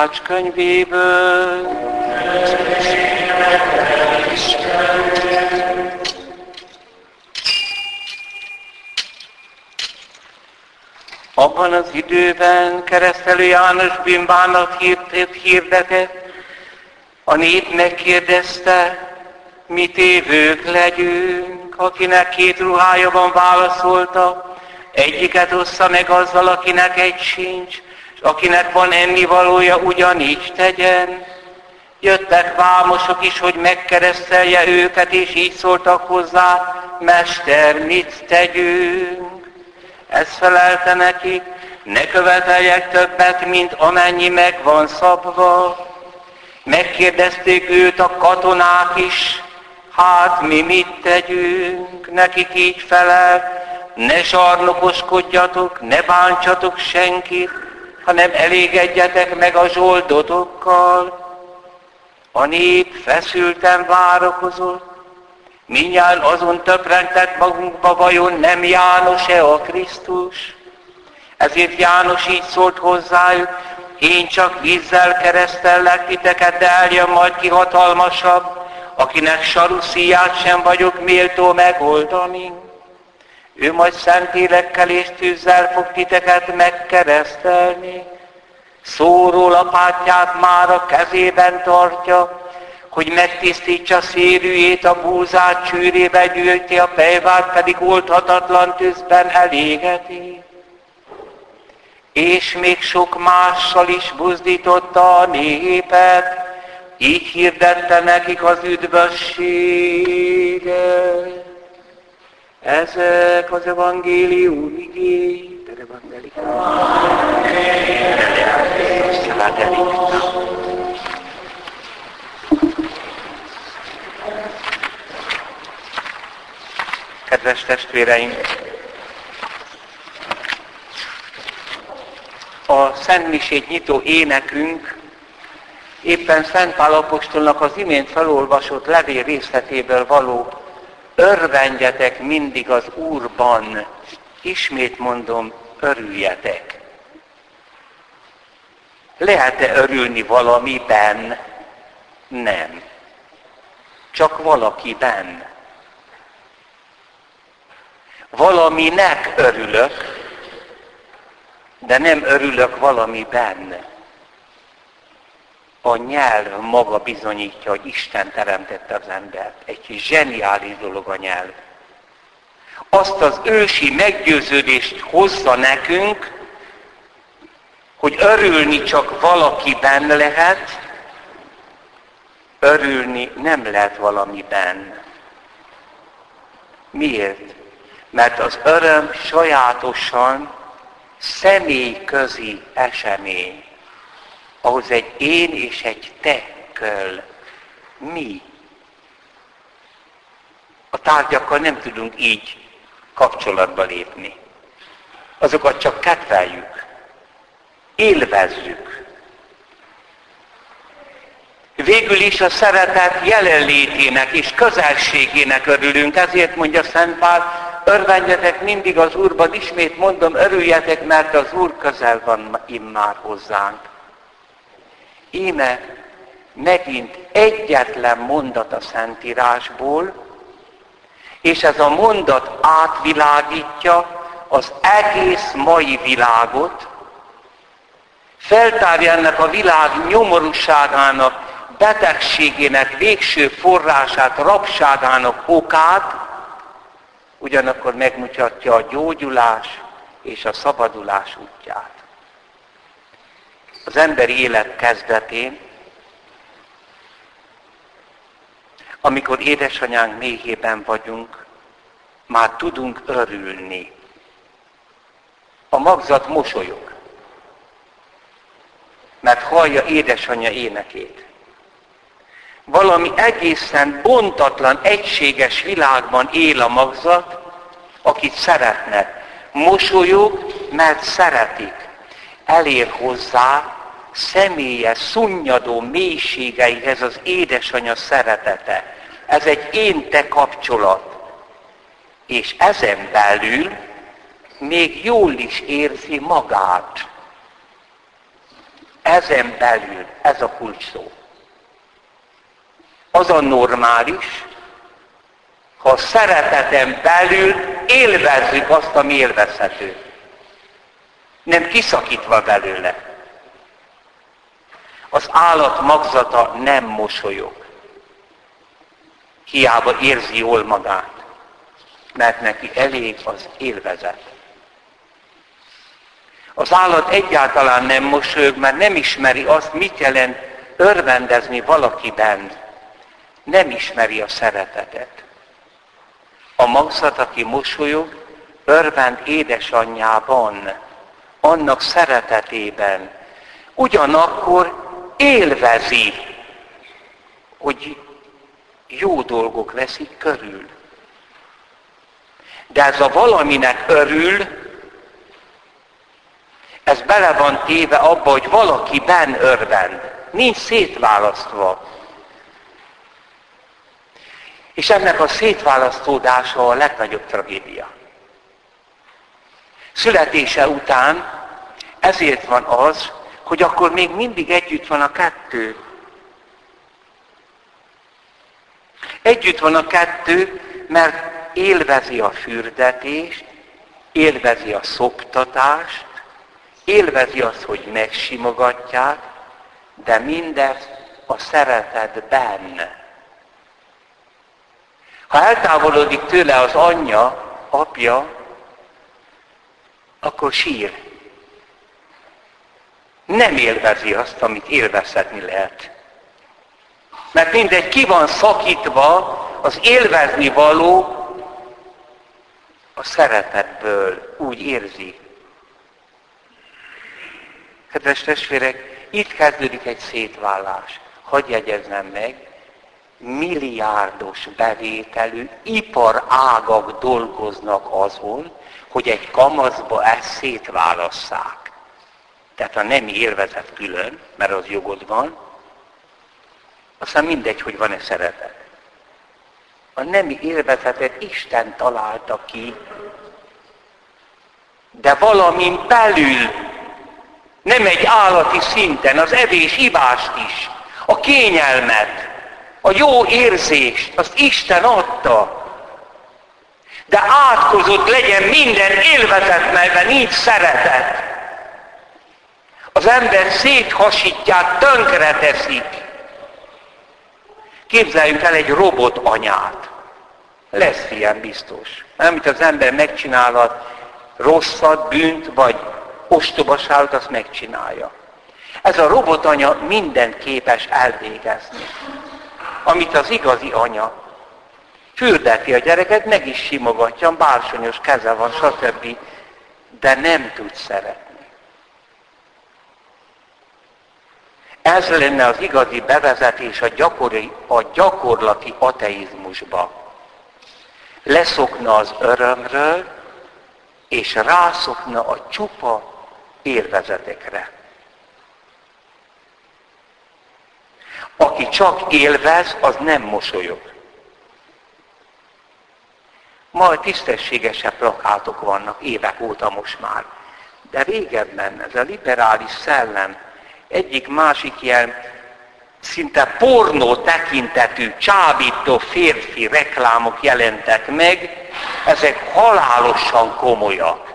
Lukács könyvéből. Abban az időben keresztelő János bűnbánat hirdetett, a nép megkérdezte, mit évők legyünk, akinek két ruhája van, válaszolta, egyiket ossza meg azzal, akinek egy sincs, akinek van ennivalója, ugyanígy tegyen. Jöttek vámosok is, hogy megkeresztelje őket, és így szóltak hozzá, Mester, mit tegyünk? Ez felelte nekik, ne követeljek többet, mint amennyi meg van szabva. Megkérdezték őt a katonák is, hát mi mit tegyünk? Nekik így felel, ne sarnokoskodjatok, ne bántsatok senkit, hanem elégedjetek meg a zsoldotokkal. A nép feszülten várakozott, Mindjárt azon töprengtek magunkba, vajon nem János-e a Krisztus? Ezért János így szólt hozzájuk, én csak vízzel keresztellek titeket, de eljön majd ki hatalmasabb, akinek saruszíját sem vagyok méltó megoldani. Ő majd szentélekkel és tűzzel fog titeket megkeresztelni. Szóról a pátját már a kezében tartja, hogy megtisztítsa szérűjét, a búzát csűrébe gyűjti, a pejvát pedig oldhatatlan tűzben elégeti. És még sok mással is buzdította a népet, így hirdette nekik az üdvösséget. Ezek az evangélium igény, de evangélium. Kedves testvéreim! A Szentmisét nyitó énekünk éppen Szent Pál Apostolnak az imént felolvasott levél részletéből való örvendjetek mindig az Úrban, ismét mondom, örüljetek. Lehet-e örülni valamiben? Nem. Csak valakiben. Valaminek örülök, de nem örülök valamiben. A nyelv maga bizonyítja, hogy Isten teremtette az embert. Egy zseniális dolog a nyelv. Azt az ősi meggyőződést hozza nekünk, hogy örülni csak valakiben lehet, örülni nem lehet valamiben. Miért? Mert az öröm sajátosan személyközi esemény, ahhoz egy én és egy te köl. Mi? A tárgyakkal nem tudunk így kapcsolatba lépni. Azokat csak kedveljük, élvezzük. Végül is a szeretet jelenlétének és közelségének örülünk, ezért mondja Szent Pál, örvendjetek mindig az Úrban, ismét mondom, örüljetek, mert az Úr közel van immár hozzánk. Íme megint egyetlen mondat a Szentírásból, és ez a mondat átvilágítja az egész mai világot, feltárja ennek a világ nyomorúságának, betegségének végső forrását, rabságának okát, ugyanakkor megmutatja a gyógyulás és a szabadulás útját. Az emberi élet kezdetén, amikor édesanyánk méhében vagyunk, már tudunk örülni. A magzat mosolyog, mert hallja édesanyja énekét valami egészen bontatlan, egységes világban él a magzat, akit szeretnek. Mosolyog, mert szeretik. Elér hozzá személyes, szunnyadó mélységeihez az édesanyja szeretete. Ez egy én-te kapcsolat. és ezen belül még jól is érzi magát. Ezen belül, ez a kulcs szó. Az a normális, ha szeretetem belül élvezzük azt, ami élvezhető. Nem kiszakítva belőle. Az állat magzata nem mosolyog. Hiába érzi jól magát, mert neki elég az élvezet. Az állat egyáltalán nem mosolyog, mert nem ismeri azt, mit jelent örvendezni valakiben. Nem ismeri a szeretetet. A magzat, aki mosolyog, örvend édesanyjában, annak szeretetében. Ugyanakkor élvezi, hogy jó dolgok veszik körül. De ez a valaminek örül, ez bele van téve abba, hogy valaki ben örvend. Nincs szétválasztva. És ennek a szétválasztódása a legnagyobb tragédia. Születése után ezért van az, hogy akkor még mindig együtt van a kettő. Együtt van a kettő, mert élvezi a fürdetést, élvezi a szoptatást, élvezi azt, hogy megsimogatják, de mindez a szeretetben. Ha eltávolodik tőle az anyja, apja, akkor sír. Nem élvezi azt, amit élvezhetni lehet. Mert mindegy ki van szakítva az élvezni való a szeretetből, úgy érzi. Kedves testvérek, itt kezdődik egy szétvállás. Hadd jegyeznem meg, milliárdos bevételű iparágak dolgoznak azon, hogy egy kamaszba ezt szétválasszák. Tehát a nemi élvezet külön, mert az jogod van, aztán mindegy, hogy van-e szeretet. A nemi élvezetet Isten találta ki, de valamin belül, nem egy állati szinten, az evés, ibást is, a kényelmet, a jó érzést, azt Isten adta. De átkozott legyen minden élvezet, melyben nincs szeretet. Az ember széthasítják, tönkre teszik. Képzeljünk el egy robot anyát. Lesz ilyen biztos. Amit az ember megcsinálhat, rosszat, bűnt, vagy ostobaságot, azt megcsinálja. Ez a robotanya mindent képes elvégezni amit az igazi anya. Fürdeti a gyereket, meg is simogatja, bársonyos keze van, stb. De nem tud szeretni. Ez lenne az igazi bevezetés a, gyakori, a gyakorlati ateizmusba. Leszokna az örömről, és rászokna a csupa élvezetekre. Aki csak élvez, az nem mosolyog. Ma tisztességesebb plakátok vannak évek óta most már. De régebben ez a liberális szellem egyik másik ilyen szinte pornó tekintetű, csábító férfi reklámok jelentek meg, ezek halálosan komolyak,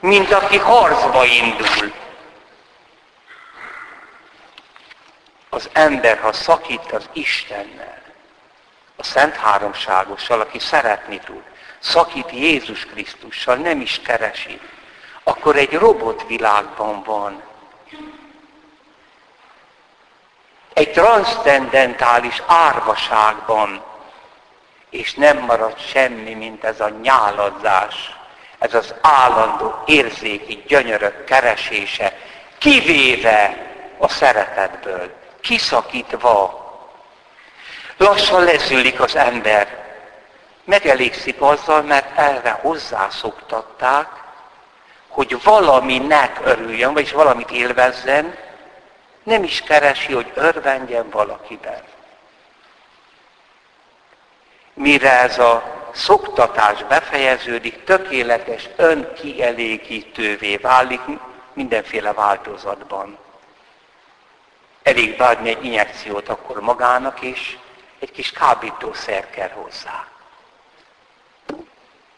mint aki harcba indul. az ember, ha szakít az Istennel, a Szent Háromságossal, aki szeretni tud, szakít Jézus Krisztussal, nem is keresi, akkor egy robotvilágban van. Egy transzcendentális árvaságban, és nem marad semmi, mint ez a nyáladzás, ez az állandó érzéki gyönyörök keresése, kivéve a szeretetből kiszakítva. Lassan lezülik az ember. Megelégszik azzal, mert erre hozzászoktatták, hogy valaminek örüljön, vagyis valamit élvezzen, nem is keresi, hogy örvendjen valakiben. mire ez a szoktatás befejeződik, tökéletes önkielégítővé válik mindenféle változatban. Elég beadni egy injekciót akkor magának, és egy kis kábítószer kell hozzá.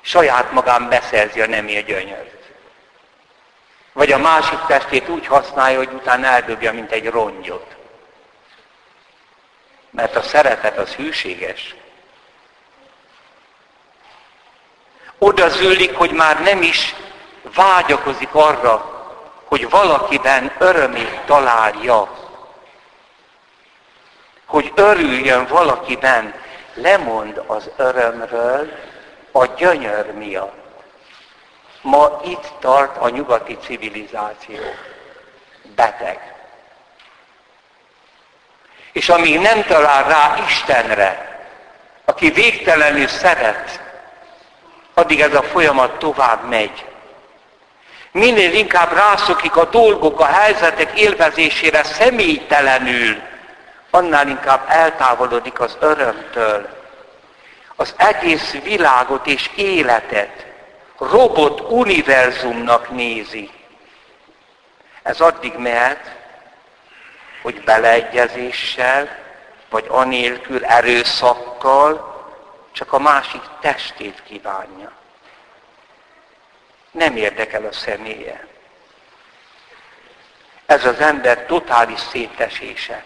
Saját magán beszerzi a nemi gyönyört. Vagy a másik testét úgy használja, hogy utána eldobja, mint egy rongyot. Mert a szeretet az hűséges. Oda zűlik, hogy már nem is vágyakozik arra, hogy valakiben örömét találja. Hogy örüljön valakiben, lemond az örömről a gyönyör miatt. Ma itt tart a nyugati civilizáció. Beteg. És amíg nem talál rá Istenre, aki végtelenül szeret, addig ez a folyamat tovább megy. Minél inkább rászokik a dolgok, a helyzetek élvezésére személytelenül, annál inkább eltávolodik az örömtől. Az egész világot és életet robot univerzumnak nézi. Ez addig mehet, hogy beleegyezéssel, vagy anélkül erőszakkal csak a másik testét kívánja. Nem érdekel a személye. Ez az ember totális szétesése.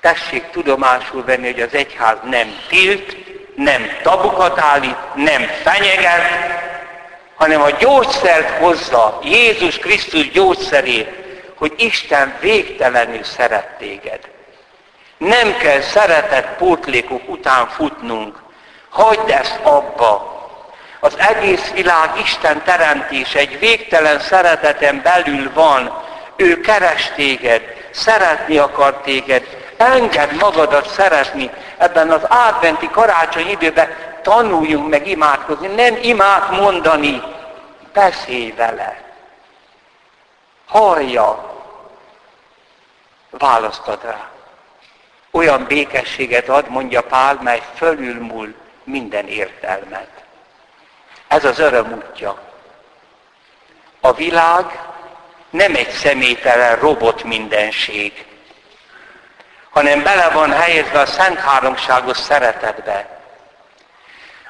Tessék tudomásul venni, hogy az egyház nem tilt, nem tabukat állít, nem fenyeget, hanem a gyógyszert hozza, Jézus Krisztus gyógyszerét, hogy Isten végtelenül szeret téged. Nem kell szeretett pótlékok után futnunk. Hagyd ezt abba. Az egész világ Isten teremtés egy végtelen szereteten belül van. Ő keres téged, szeretni akar téged. Engedd magadat szeretni. Ebben az adventi karácsony időben tanuljunk meg imádkozni. Nem imád mondani, beszélj vele. Hallja. Választad rá olyan békességet ad, mondja Pál, mely fölülmúl minden értelmet. Ez az öröm útja. A világ nem egy személytelen robot mindenség, hanem bele van helyezve a Szent Háromságos szeretetbe.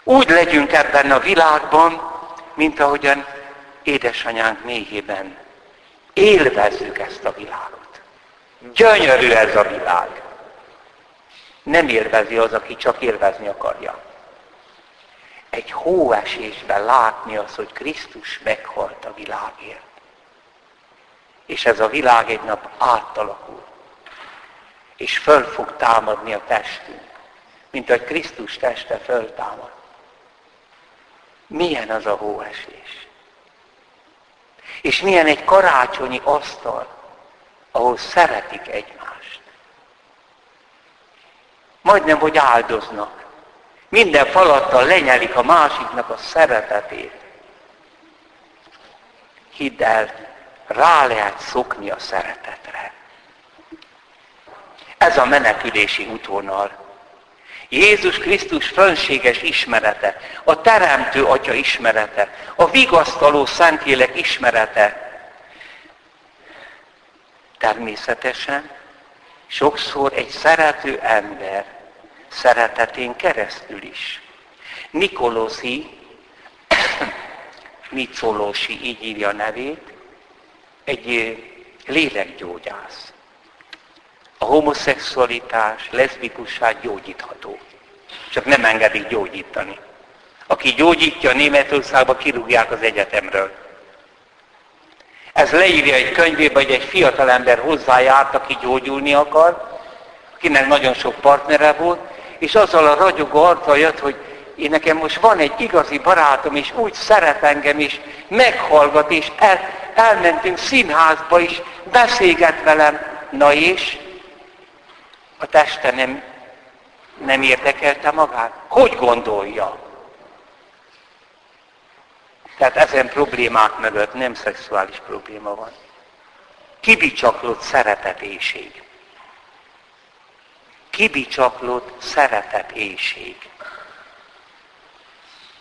Úgy legyünk ebben a világban, mint ahogyan édesanyánk méhében. Élvezzük ezt a világot. Gyönyörű ez a világ nem élvezi az, aki csak élvezni akarja. Egy hóesésben látni az, hogy Krisztus meghalt a világért. És ez a világ egy nap átalakul. És föl fog támadni a testünk, mint ahogy Krisztus teste föltámad. Milyen az a hóesés? És milyen egy karácsonyi asztal, ahol szeretik egymást majdnem, hogy áldoznak. Minden falattal lenyelik a másiknak a szeretetét. Hidd el, rá lehet szokni a szeretetre. Ez a menekülési útvonal. Jézus Krisztus fönséges ismerete, a Teremtő Atya ismerete, a vigasztaló Szentlélek ismerete. Természetesen sokszor egy szerető ember szeretetén keresztül is. Nikoloszi, Nicolósi, így írja a nevét, egy lélekgyógyász. A homoszexualitás, leszbikusság gyógyítható. Csak nem engedik gyógyítani. Aki gyógyítja Németországba, kirúgják az egyetemről. Ez leírja egy könyvébe, hogy egy fiatalember hozzájárt, aki gyógyulni akar, akinek nagyon sok partnere volt, és azzal a ragyogó arccal jött, hogy én nekem most van egy igazi barátom, és úgy szeret engem, és meghallgat, és el, elmentünk színházba is, beszélget velem. Na és? A teste nem, nem érdekelte magát? Hogy gondolja? Tehát ezen problémák mögött nem szexuális probléma van. Kibicsaklott szeretetéség kibicsaklott szeretet éjség.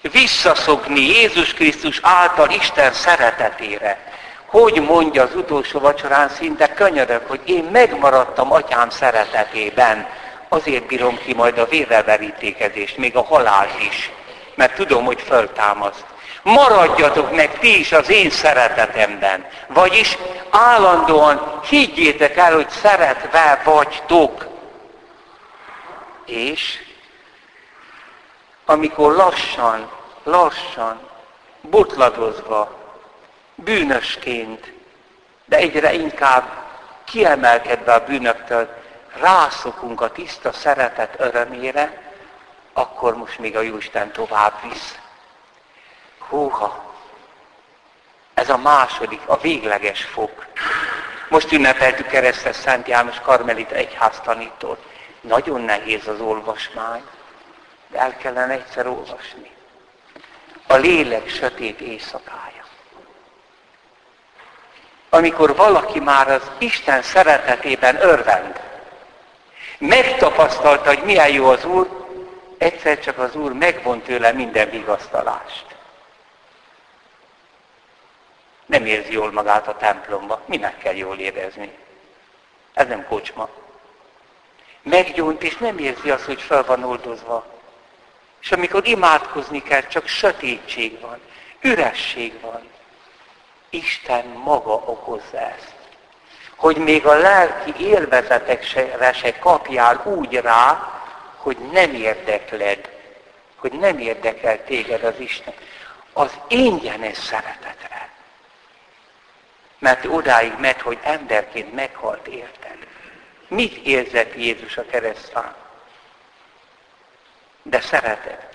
visszaszokni Jézus Krisztus által Isten szeretetére. Hogy mondja az utolsó vacsorán szinte könyörök, hogy én megmaradtam atyám szeretetében, azért bírom ki majd a vérreverítékezést, még a halált is, mert tudom, hogy föltámaszt. Maradjatok meg ti is az én szeretetemben. Vagyis állandóan higgyétek el, hogy szeretve vagytok. És amikor lassan, lassan, butladozva, bűnösként, de egyre inkább kiemelkedve a bűnöktől, rászokunk a tiszta szeretet örömére, akkor most még a Jóisten tovább visz. Húha! Ez a második, a végleges fok. Most ünnepeltük keresztes Szent János Karmelita egyház tanítót. Nagyon nehéz az olvasmány, de el kellene egyszer olvasni. A lélek sötét éjszakája. Amikor valaki már az Isten szeretetében örvend, megtapasztalta, hogy milyen jó az Úr, egyszer csak az Úr megvon tőle minden vigasztalást. Nem érzi jól magát a templomba. Minek kell jól érezni? Ez nem kocsma. Meggyónt, és nem érzi azt, hogy fel van oldozva. És amikor imádkozni kell, csak sötétség van, üresség van. Isten maga okozza ezt. Hogy még a lelki élvezetekre se kapjál úgy rá, hogy nem érdekled, hogy nem érdekel téged az Isten. Az ingyenes szeretetre. Mert odáig megy, hogy emberként meghalt érted. Mit érzett Jézus a keresztán? De szeretett.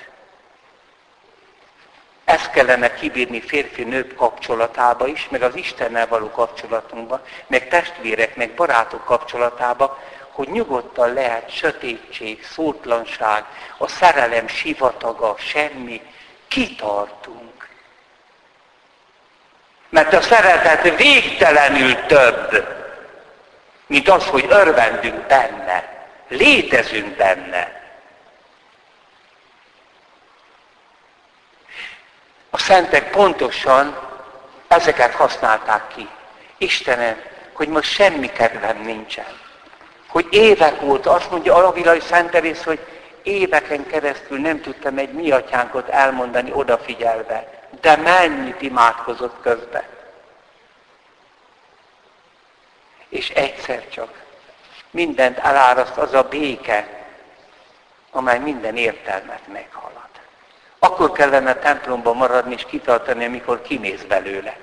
Ezt kellene kibírni férfi-nők kapcsolatába is, meg az Istennel való kapcsolatunkba, meg testvérek, meg barátok kapcsolatába, hogy nyugodtan lehet sötétség, szótlanság, a szerelem sivataga, semmi, kitartunk. Mert a szeretet végtelenül több, mint az, hogy örvendünk benne, létezünk benne. A szentek pontosan ezeket használták ki. Istenem, hogy most semmi kedvem nincsen hogy évek óta, azt mondja Alavilai Szent Terész, hogy éveken keresztül nem tudtam egy mi atyánkot elmondani odafigyelve, de mennyit imádkozott közben. És egyszer csak mindent eláraszt az a béke, amely minden értelmet meghalad. Akkor kellene templomban maradni és kitartani, amikor kimész belőle.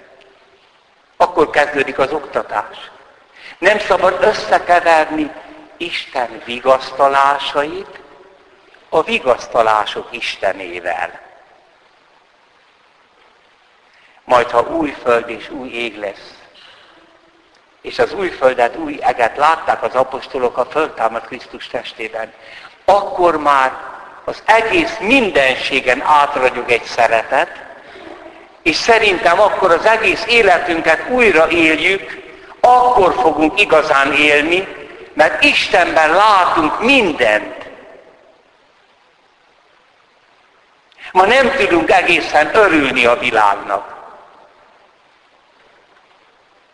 Akkor kezdődik az oktatás. Nem szabad összekeverni Isten vigasztalásait a vigasztalások Istenével. Majd, ha új föld és új ég lesz, és az új földet, új eget látták az apostolok a föltámad Krisztus testében, akkor már az egész mindenségen átragyog egy szeretet, és szerintem akkor az egész életünket újra éljük, akkor fogunk igazán élni, mert Istenben látunk mindent. Ma nem tudunk egészen örülni a világnak.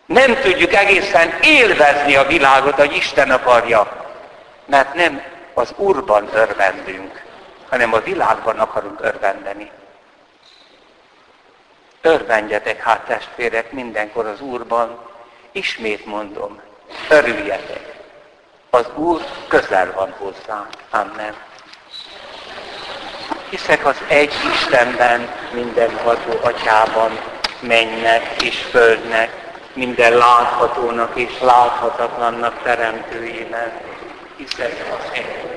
Nem tudjuk egészen élvezni a világot, hogy Isten akarja, mert nem az Úrban örvendünk, hanem a világban akarunk örvendeni. Örvendjetek hát testvérek mindenkor az Úrban, ismét mondom, örüljetek. Az Úr közel van hozzánk. Amen. Hiszek az egy Istenben, mindenható atyában, mennek és földnek, minden láthatónak és láthatatlannak teremtőjében. Hiszek az egy